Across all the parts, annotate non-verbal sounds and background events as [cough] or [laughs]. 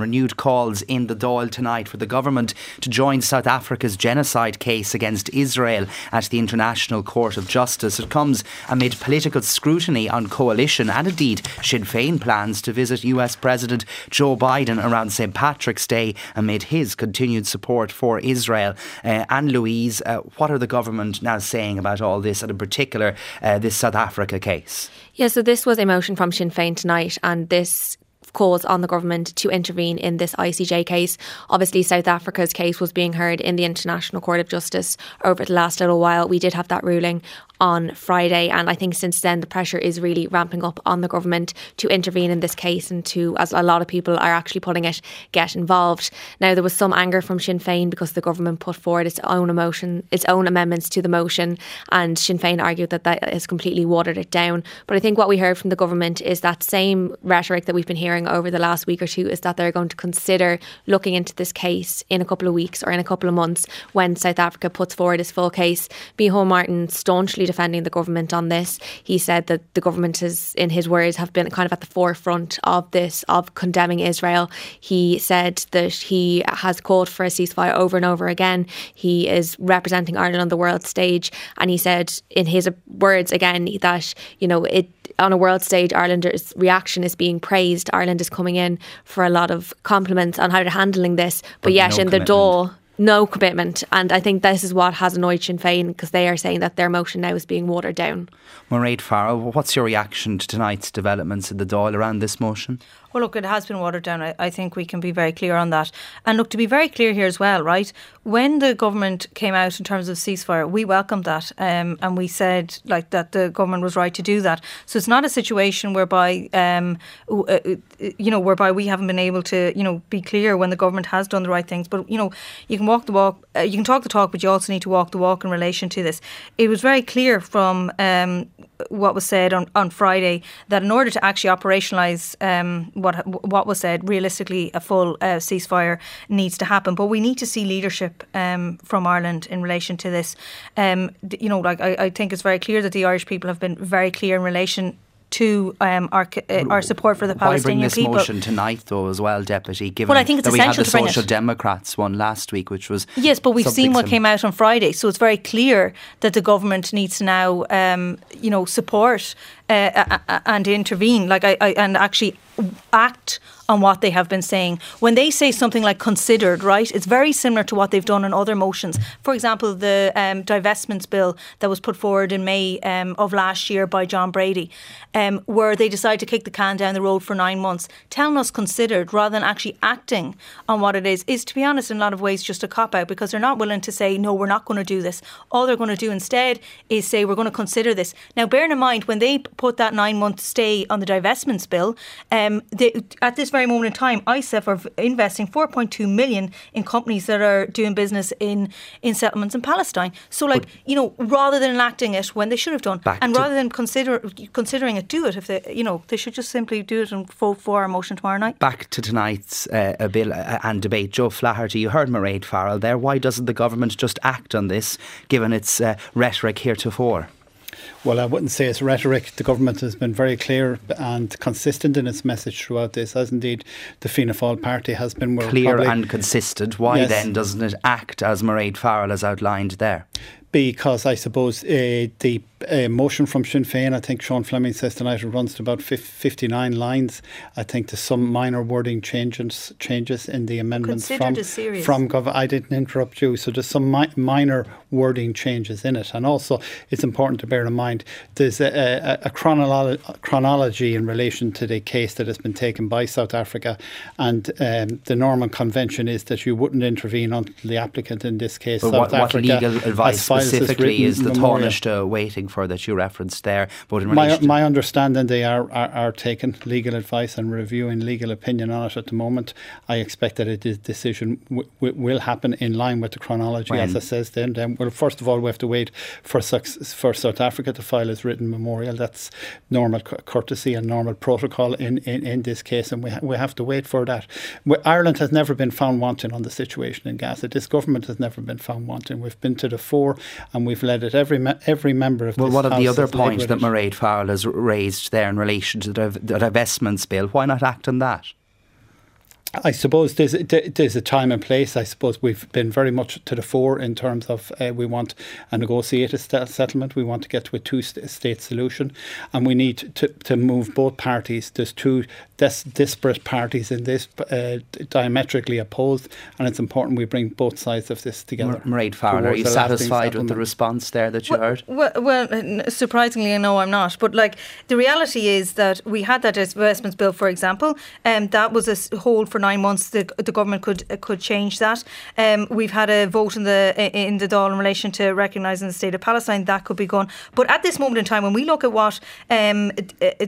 renewed calls in the Dáil tonight for the government to join South Africa's genocide case against Israel at the International Court of Justice. It comes amid political scrutiny on coalition and indeed Sinn Féin plans to visit US President Joe Biden around St. Patrick's Day amid his continued support for Israel. Uh, and Louise, uh, what are the government now saying about all this, and in particular uh, this South Africa case? Yeah, so this was a motion from Sinn Féin tonight, and this calls on the government to intervene in this ICJ case. Obviously, South Africa's case was being heard in the International Court of Justice over the last little while. We did have that ruling on Friday. And I think since then, the pressure is really ramping up on the government to intervene in this case and to, as a lot of people are actually putting it, get involved. Now, there was some anger from Sinn Féin because the government put forward its own emotion, its own amendments to the motion, and Sinn Féin argued that that has completely watered it down. But I think what we heard from the government is that same rhetoric that we've been hearing over the last week or two is that they're going to consider looking into this case in a couple of weeks or in a couple of months when South Africa puts forward its full case. Micheál Martin staunchly defending the government on this. He said that the government has, in his words, have been kind of at the forefront of this, of condemning Israel. He said that he has called for a ceasefire over and over again. He is representing Ireland on the world stage. And he said, in his words again, that, you know, it on a world stage, Ireland's reaction is being praised. Ireland is coming in for a lot of compliments on how they're handling this, but, but yet no in the Dáil, no commitment. And I think this is what has annoyed Sinn Féin because they are saying that their motion now is being watered down. Mairead Farrell, what's your reaction to tonight's developments in the Dáil around this motion? Well, look, it has been watered down. I, I, think we can be very clear on that. And look, to be very clear here as well, right? When the government came out in terms of ceasefire, we welcomed that, um, and we said like that the government was right to do that. So it's not a situation whereby, um, uh, uh, you know, whereby we haven't been able to, you know, be clear when the government has done the right things. But you know, you can walk the walk, uh, you can talk the talk, but you also need to walk the walk in relation to this. It was very clear from um, what was said on, on Friday that in order to actually operationalise um, what what was said, realistically, a full uh, ceasefire needs to happen. But we need to see leadership um, from Ireland in relation to this. Um, you know, like I, I think it's very clear that the Irish people have been very clear in relation to um, our uh, our support for the Palestinian Why bring this people. motion tonight, though, as well, Deputy? Given well, I think it's that we had the Social Democrats one last week, which was yes, but we've seen what came out on Friday, so it's very clear that the government needs to now, um, you know, support uh, and intervene, like I, I and actually act on what they have been saying. When they say something like considered, right, it's very similar to what they've done in other motions. For example, the um, divestments bill that was put forward in May um, of last year by John Brady, um, where they decided to kick the can down the road for nine months. Telling us considered rather than actually acting on what it is, is to be honest, in a lot of ways, just a cop out because they're not willing to say, no, we're not going to do this. All they're going to do instead is say, we're going to consider this. Now, bearing in mind, when they put that nine month stay on the divestments bill, um, they, at this very moment in time, ISIF are investing 4.2 million in companies that are doing business in, in settlements in Palestine. So, like, but you know, rather than enacting it when they should have done, and rather than consider considering it, do it if they, you know, they should just simply do it and vote for our motion tomorrow night. Back to tonight's uh, bill uh, and debate. Joe Flaherty, you heard Mairead Farrell there. Why doesn't the government just act on this, given its uh, rhetoric heretofore? Well, I wouldn't say it's rhetoric. The government has been very clear and consistent in its message throughout this, as indeed the Fianna Fáil party has been. Clear and consistent. Why yes. then doesn't it act as Mairead Farrell has outlined there? Because I suppose uh, the a motion from Sinn Féin. I think Sean Fleming says tonight it runs to about 59 lines. I think there's some minor wording changes changes in the amendments Considered from from Gov. I didn't interrupt you, so there's some mi- minor wording changes in it, and also it's important to bear in mind there's a, a, a chronolo- chronology in relation to the case that has been taken by South Africa, and um, the Norman Convention is that you wouldn't intervene until the applicant in this case, but South what, Africa, what legal advice specifically is the Taoiseach waiting for that you referenced there. But in my, my understanding, they are, are, are taking legal advice and reviewing legal opinion on it at the moment. I expect that a decision w- w- will happen in line with the chronology, when? as I says. Then, then, well, first of all, we have to wait for for South Africa to file its written memorial. That's normal courtesy and normal protocol in, in, in this case, and we ha- we have to wait for that. We, Ireland has never been found wanting on the situation in Gaza. This government has never been found wanting. We've been to the fore, and we've led it. Every me- every member of well, what of the other points that Mairead Farrell has raised there in relation to the, the divestments bill? Why not act on that? I suppose there's there's a time and place. I suppose we've been very much to the fore in terms of uh, we want a negotiated settlement. We want to get to a two-state solution, and we need to, to move both parties. There's two dis- disparate parties in this, uh, diametrically opposed, and it's important we bring both sides of this together. Mairead Farrell, are you satisfied with the response there that you well, heard? Well, well, surprisingly, no, I'm not. But like the reality is that we had that investments bill, for example, and um, that was a hold for nine months. The, the government could uh, could change that. Um, we've had a vote in the in the Dáil in relation to recognising the state of Palestine. That could be gone. But at this moment in time, when we look at what um,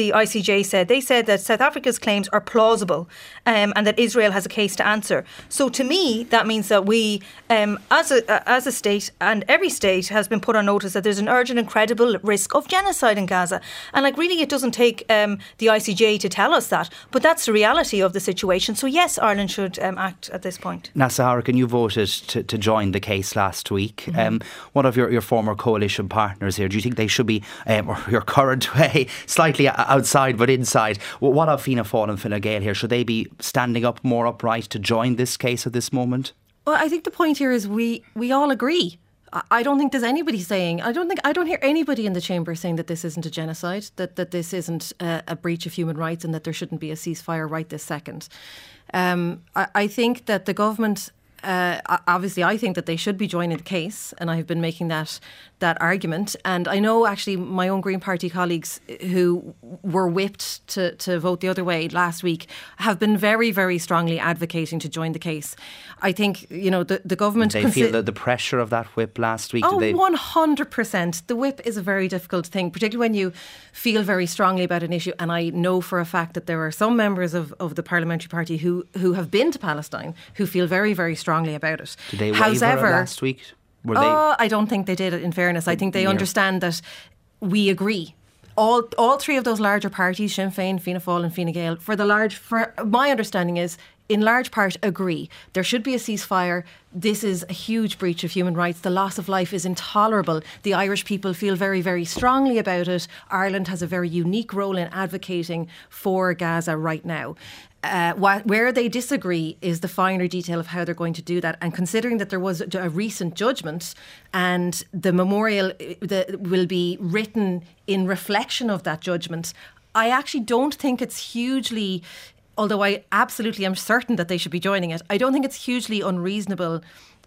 the ICJ said, they said that South Africa's claims are plausible um, and that Israel has a case to answer. So to me, that means that we, um, as a as a state, and every state has been put on notice that there's an urgent and credible risk of genocide in Gaza. And like really, it doesn't take um, the ICJ to tell us that, but that's the reality of the situation. So yes, Ireland should um, act at this point. Neasa Hourigan, you voted to, to join the case last week. Mm-hmm. Um, one of your, your former coalition partners here, do you think they should be, um, or [laughs] your current [laughs] way, slightly outside but inside? What of Fianna Fáil and Fine Gael here? Should they be standing up more upright to join this case at this moment? Well, I think the point here is we we all agree I don't think there's anybody saying. I don't think I don't hear anybody in the chamber saying that this isn't a genocide, that that this isn't a, a breach of human rights, and that there shouldn't be a ceasefire right this second. Um, I, I, think that the government uh, obviously, I think that they should be joining the case, and I have been making that that argument. And I know actually my own Green Party colleagues who were whipped to, to vote the other way last week have been very, very strongly advocating to join the case. I think you know the the government. They consi- feel the, the pressure of that whip last week. Oh, one hundred percent. The whip is a very difficult thing, particularly when you feel very strongly about an issue. And I know for a fact that there are some members of, of the parliamentary party who who have been to Palestine who feel very, very strong strongly about it. Did they However, last week? Were they? Oh, I don't think they did. It, in fairness, I think they understand that we agree all all three of those larger parties, Sinn Féin, Fianna Fáil, and Fine Gael, for the large, for my understanding is, in large part, agree there should be a ceasefire. This is a huge breach of human rights. The loss of life is intolerable. The Irish people feel very, very strongly about it. Ireland has a very unique role in advocating for Gaza right now. Uh, where they disagree is the finer detail of how they're going to do that. And considering that there was a recent judgment and the memorial uh, will be written in reflection of that judgment, I actually don't think it's hugely. Although I absolutely am certain that they should be joining it, I don't think it's hugely unreasonable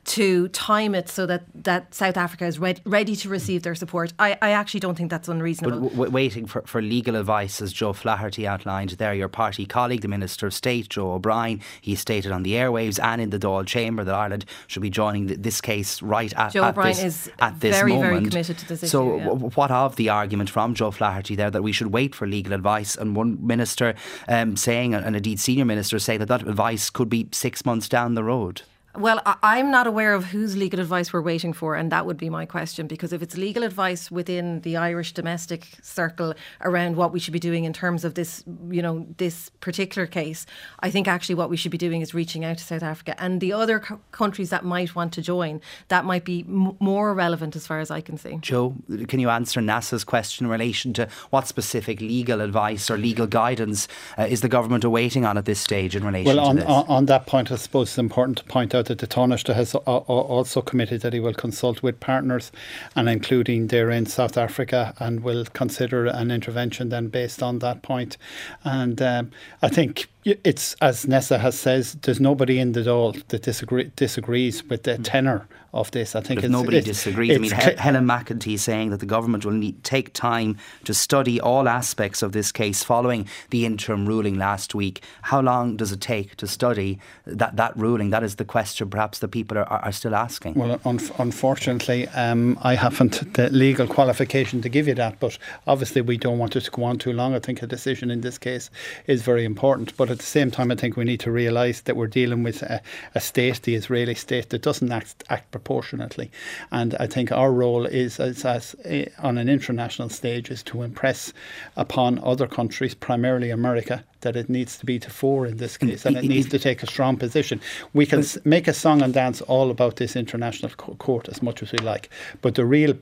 to time it so that, that South Africa is ready, ready to receive their support. I, I actually don't think that's unreasonable. But w- waiting for, for legal advice, as Joe Flaherty outlined there, your party colleague, the Minister of State, Joe O'Brien, he stated on the airwaves and in the Dáil chamber that Ireland should be joining th- this case right at, Joe at O'Brien this, is at this very, moment. very committed to this so issue. So, w- what of the argument from Joe Flaherty there that we should wait for legal advice? And one minister um, saying, and indeed senior ministers say that that advice could be six months down the road. Well, I'm not aware of whose legal advice we're waiting for, and that would be my question. Because if it's legal advice within the Irish domestic circle around what we should be doing in terms of this, you know, this particular case, I think actually what we should be doing is reaching out to South Africa and the other co- countries that might want to join. That might be m- more relevant as far as I can see. Joe, can you answer Neasa's question in relation to what specific legal advice or legal guidance uh, is the government awaiting on at this stage in relation well, on, to this? Well, on, on that point, I suppose it's important to point out that the Taoiseach has also committed that he will consult with partners and including therein South Africa and will consider an intervention then based on that point. And um, I think it's as Neasa has says, there's nobody in the Dáil that disagree, disagrees with the hmm. tenor of this. I think nobody disagrees. I mean, Helen McEntee saying that the government will need take time to study all aspects of this case following the interim ruling last week. How long does it take to study that that ruling? That is the question, perhaps the people are, are still asking. Well, un- unfortunately, um, I haven't the legal qualification to give you that. But obviously, we don't want it to go on too long. I think a decision in this case is very important. But at the same time, I think we need to realise that we're dealing with a, a, state, the Israeli state, that doesn't act, act proportionately. And I think our role is, as, as on an international stage, is to impress upon other countries, primarily America, that it needs to be to four in this case, and it needs to take a strong position. We can make a song and dance all about this international court as much as we like, but the real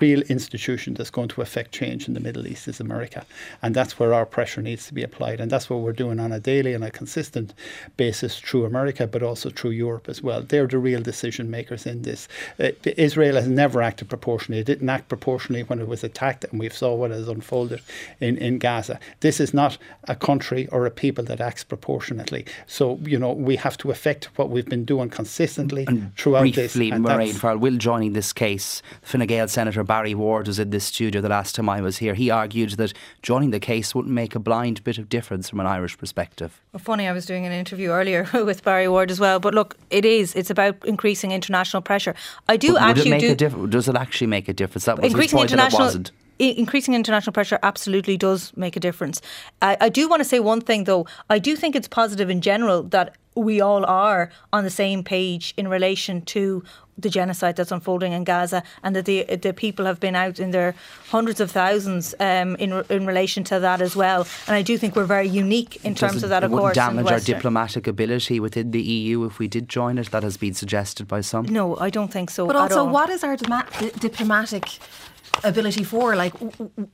real institution that's going to affect change in the Middle East is America, and that's where our pressure needs to be applied, and that's what we're doing on a daily and a consistent basis through America, but also through Europe as well. They're the real decision makers in this. Uh, Israel has never acted proportionally. It didn't act proportionally when it was attacked, and we saw what has unfolded in, in Gaza. This is not a country or a people that acts proportionately. So, you know, we have to affect what we've been doing consistently and throughout briefly, this. And Mairead Farrell will joining this case. Fine Gael Senator Barry Ward was in this studio the last time I was here. He argued that joining the case wouldn't make a blind bit of difference from an Irish perspective. Well, funny, I was doing an interview earlier [laughs] with Barry Ward as well. But look, it is. It's about increasing international pressure. I do but actually would it make do. A diff- does it actually make a difference? That was increasing his point international. That it wasn't increasing international pressure absolutely does make a difference. I, I, do want to say one thing though. I do think it's positive in general that we all are on the same page in relation to the genocide that's unfolding in Gaza, and that the the people have been out in their hundreds of thousands um, in in relation to that as well. And I do think we're very unique in Does terms of that. It of wouldn't course, damage our diplomatic ability within the EU if we did join it. That has been suggested by some. No, I don't think so. But also, all. what is our diplomatic ability for? Like,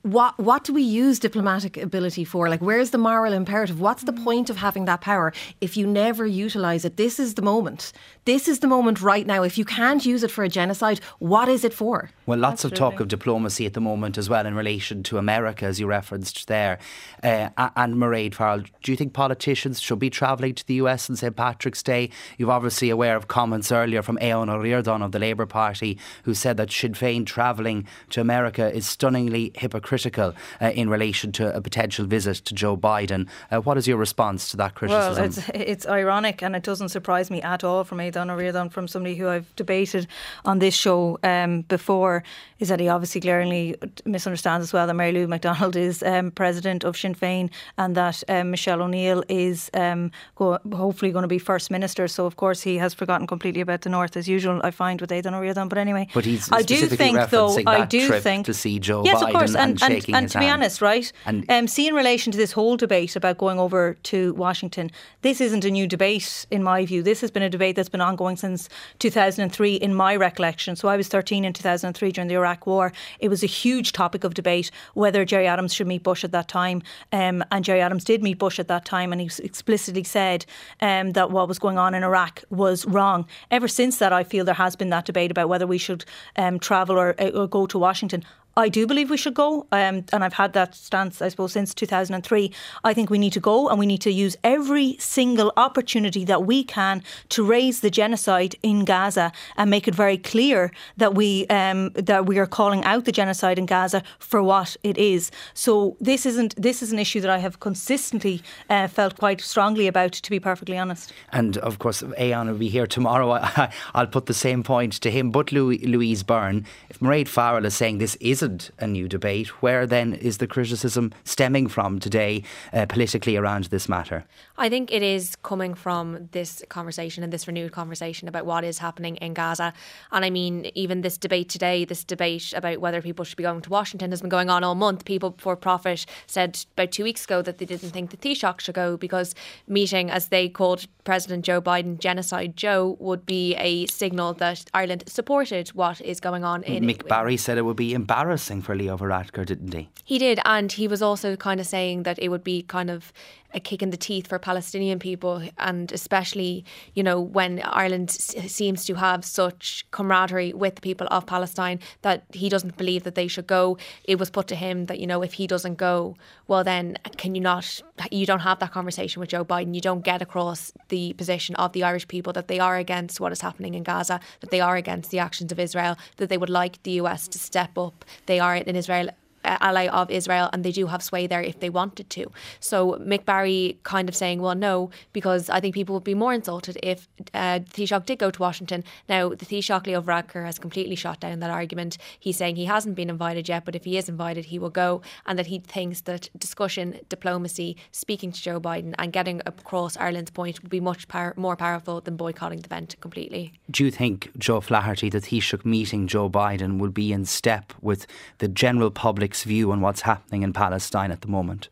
what what do we use diplomatic ability for? Like, where's the moral imperative? What's the point of having that power if you never utilise it? This is the moment. This is the moment right now. If you can't use it for a genocide, what is it for? Well, lots Absolutely. of talk of diplomacy at the moment as well in relation to America, as you referenced there. Uh, and Mairead Farrell, do you think politicians should be travelling to the US on St Patrick's Day? You're obviously aware of comments earlier from Ó Ríordáin of the Labour Party, who said that Sinn Féin travelling to America is stunningly hypocritical uh, in relation to a potential visit to Joe Biden. Uh, what is your response to that criticism? Well, it's, it's ironic and it doesn't surprise me at all from Ó Ríordáin, from somebody who I've debated on this show um, before, is that he obviously glaringly misunderstands as well that Mary Lou McDonald is um, president of Sinn Féin and that um, Michelle O'Neill is um, go- hopefully going to be First Minister. So, of course, he has forgotten completely about the North as usual, I find, with Aodhán Ó Ríordáin. But anyway, but he's I do think, though, I do think to see Joe yes, Biden of course, and, and, and, and, and to be hand. honest, right? And um, see, in relation to this whole debate about going over to Washington, this isn't a new debate in my view. This has been a debate that's been ongoing since 2003, in my recollection. So I was 13 in 2003 during the Iraq War. It was a huge topic of debate whether Gerry Adams should meet Bush at that time, um, and Gerry Adams did meet Bush at that time, and he explicitly said um, that what was going on in Iraq was wrong. Ever since that, I feel there has been that debate about whether we should um, travel or, or go to Washington. I do believe we should go, um, and I've had that stance, I suppose, since 2003. I think we need to go and we need to use every single opportunity that we can to raise the genocide in Gaza and make it very clear that we um, that we are calling out the genocide in Gaza for what it is. So this isn't this is an issue that I have consistently uh, felt quite strongly about, to be perfectly honest. And of course, Aodhán will be here tomorrow. [laughs] I, will put the same point to him. But Louise Burne, if Mairead Farrell is saying this is isn't a new debate, where then is the criticism stemming from today uh, politically around this matter? I think it is coming from this conversation and this renewed conversation about what is happening in Gaza. And I mean, even this debate today, this debate about whether people should be going to Washington has been going on all month. People Before Profit said about two weeks ago that they didn't think the Taoiseach should go because meeting, as they called President Joe Biden, Genocide Joe, would be a signal that Ireland supported what is going on in Mick Barry said it would be embarrassing for Leo Varadkar, didn't he? He did, and he was also kind of saying that it would be kind of a kick in the teeth for Palestinian people, and especially, you know, when Ireland s- seems to have such camaraderie with the people of Palestine that he doesn't believe that they should go. It was put to him that, you know, if he doesn't go, well, then can you not, you don't have that conversation with Joe Biden. You don't get across the position of the Irish people that they are against what is happening in Gaza, that they are against the actions of Israel, that they would like the US to step up. They are in Israel ally of Israel and they do have sway there if they wanted to. So Mick Barry kind of saying, well, no, because I think people would be more insulted if uh, Taoiseach did go to Washington. Now, the Taoiseach Leo Varadkar has completely shot down that argument. He's saying he hasn't been invited yet, but if he is invited, he will go, and that he thinks that discussion, diplomacy, speaking to Joe Biden and getting across Ireland's point would be much power- more powerful than boycotting the event completely. Do you think, Joe Flaherty, the Taoiseach meeting Joe Biden will be in step with the general public view on what's happening in Palestine at the moment?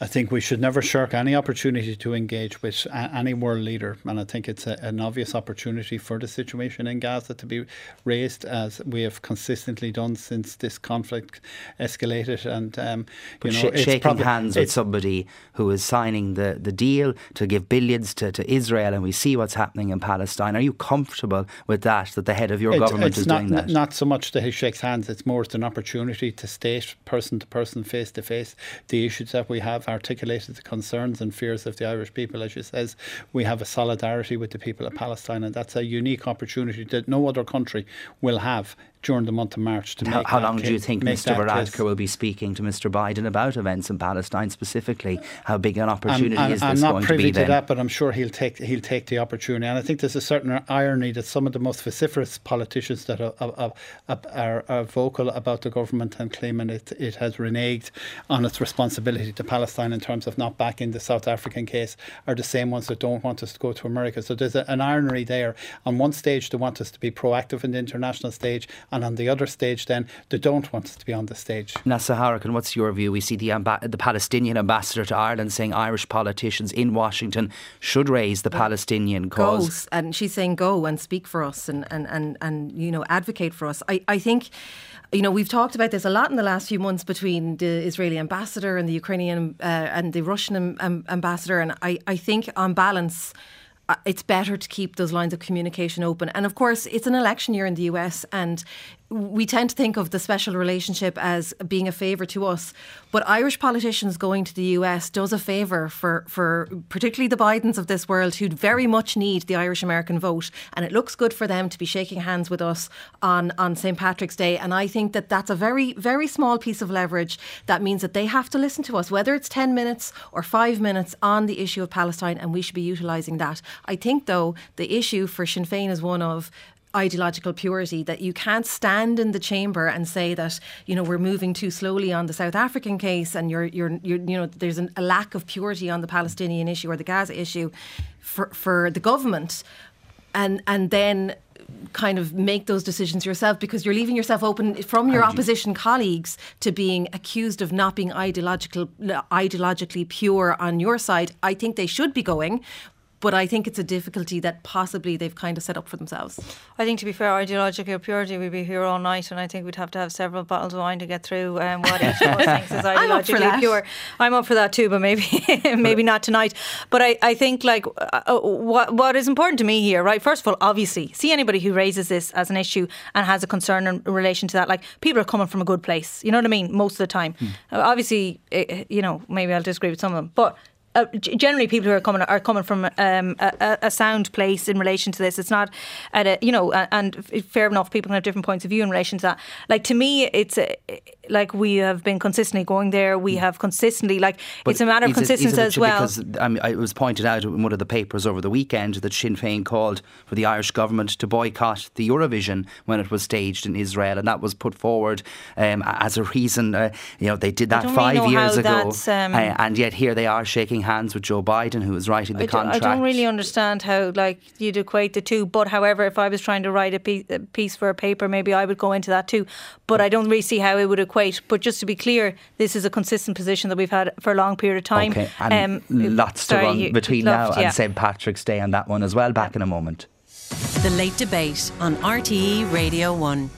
I think we should never shirk any opportunity to engage with any world leader, and I think it's a, an obvious opportunity for the situation in Gaza to be raised, as we have consistently done since this conflict escalated. And um, you know, sh- shaking hands with somebody who is signing the, the deal to give billions to, to Israel, and we see what's happening in Palestine. Are you comfortable with that? That the head of your government is not, doing that? Not so much that he shakes hands; it's more it's an opportunity to state person to person, face to face, the issues that we have articulated the concerns and fears of the Irish people. As you says, we have a solidarity with the people of Palestine, and that's a unique opportunity that no other country will have during the month of March to how, How long do you think Mr Varadkar will be speaking to Mr Biden about events in Palestine specifically? How big an opportunity I'm, I'm, is this I'm not going privy to be? to then? that, but I'm sure he'll take he'll take the opportunity. And I think there's a certain irony that some of the most vociferous politicians that are, are, are, are vocal about the government and claiming it, it has reneged on its responsibility to Palestine in terms of not backing the South African case are the same ones that don't want us to go to America. So there's a, an irony there. On one stage, they want us to be proactive in the international stage, and on the other stage stage, then they don't want us to be on the stage. Neasa Hourigan, what's your view? We see the, amba- the Palestinian ambassador to Ireland saying Irish politicians in Washington should raise the yeah. Palestinian cause. Goes, and she's saying go and speak for us and, and, and, and you know advocate for us. I, I think you know, we've talked about this a lot in the last few months between the Israeli ambassador and the Ukrainian uh, and the Russian um, ambassador. And I, I think, on balance, uh, Uh, it's better to keep those lines of communication open. And of course, it's an election year in the US, and we tend to think of the special relationship as being a favour to us, but Irish politicians going to the US does a favour for, for particularly the Bidens of this world who very much need the Irish American vote. And it looks good for them to be shaking hands with us on, on St. Patrick's Day. And I think that that's a very, very small piece of leverage that means that they have to listen to us, whether it's 10 minutes or five minutes on the issue of Palestine, and we should be utilising that. I think, though, the issue for Sinn Féin is one of ideological purity that you can't stand in the chamber and say that you know we're moving too slowly on the South African case and you're you're, you're you know there's an, a lack of purity on the Palestinian issue or the Gaza issue for for the government. And and then kind of make those decisions yourself because you're leaving yourself open from your opposition colleagues to being accused of not being ideological ideologically pure on your side. I think they should be going but I think it's a difficulty that possibly they've kind of set up for themselves. I think, to be fair, ideological purity, we'd be here all night, and I think we'd have to have several bottles of wine to get through um, what [laughs] each of us thinks is ideologically pure. I'm up for that too, but maybe [laughs] maybe not tonight. But I, I think like uh, uh, what what is important to me here, right? First of all, obviously, see anybody who raises this as an issue and has a concern in relation to that, like people are coming from a good place. You know what I mean? Most of the time, hmm. obviously, uh, you know, maybe I'll disagree with some of them, but uh, generally people who are coming are coming from um, a, a, sound place in relation to this. It's not at a you know, and fair enough, people can have different points of view in relation to that. Like to me, it's a, like we have been consistently going there. We have consistently like but it's a matter of consistency as well. Because I mean, it was pointed out in one of the papers over the weekend that Sinn Féin called for the Irish government to boycott the Eurovision when it was staged in Israel, and that was put forward um, as a reason. Uh, you know, they did that five really years ago, um, uh, and yet here they are shaking hands with Joe Biden, who is writing the I contract. Do, I don't really understand how like you'd equate the two. But however, if I was trying to write a piece, a piece for a paper, maybe I would go into that too. But I don't really see how it would equate. But just to be clear, this is a consistent position that we've had for a long period of time. Okay, and um, lots to run between now and St Patrick's Day on that one as well. Back in a moment. The late debate on RTE Radio One.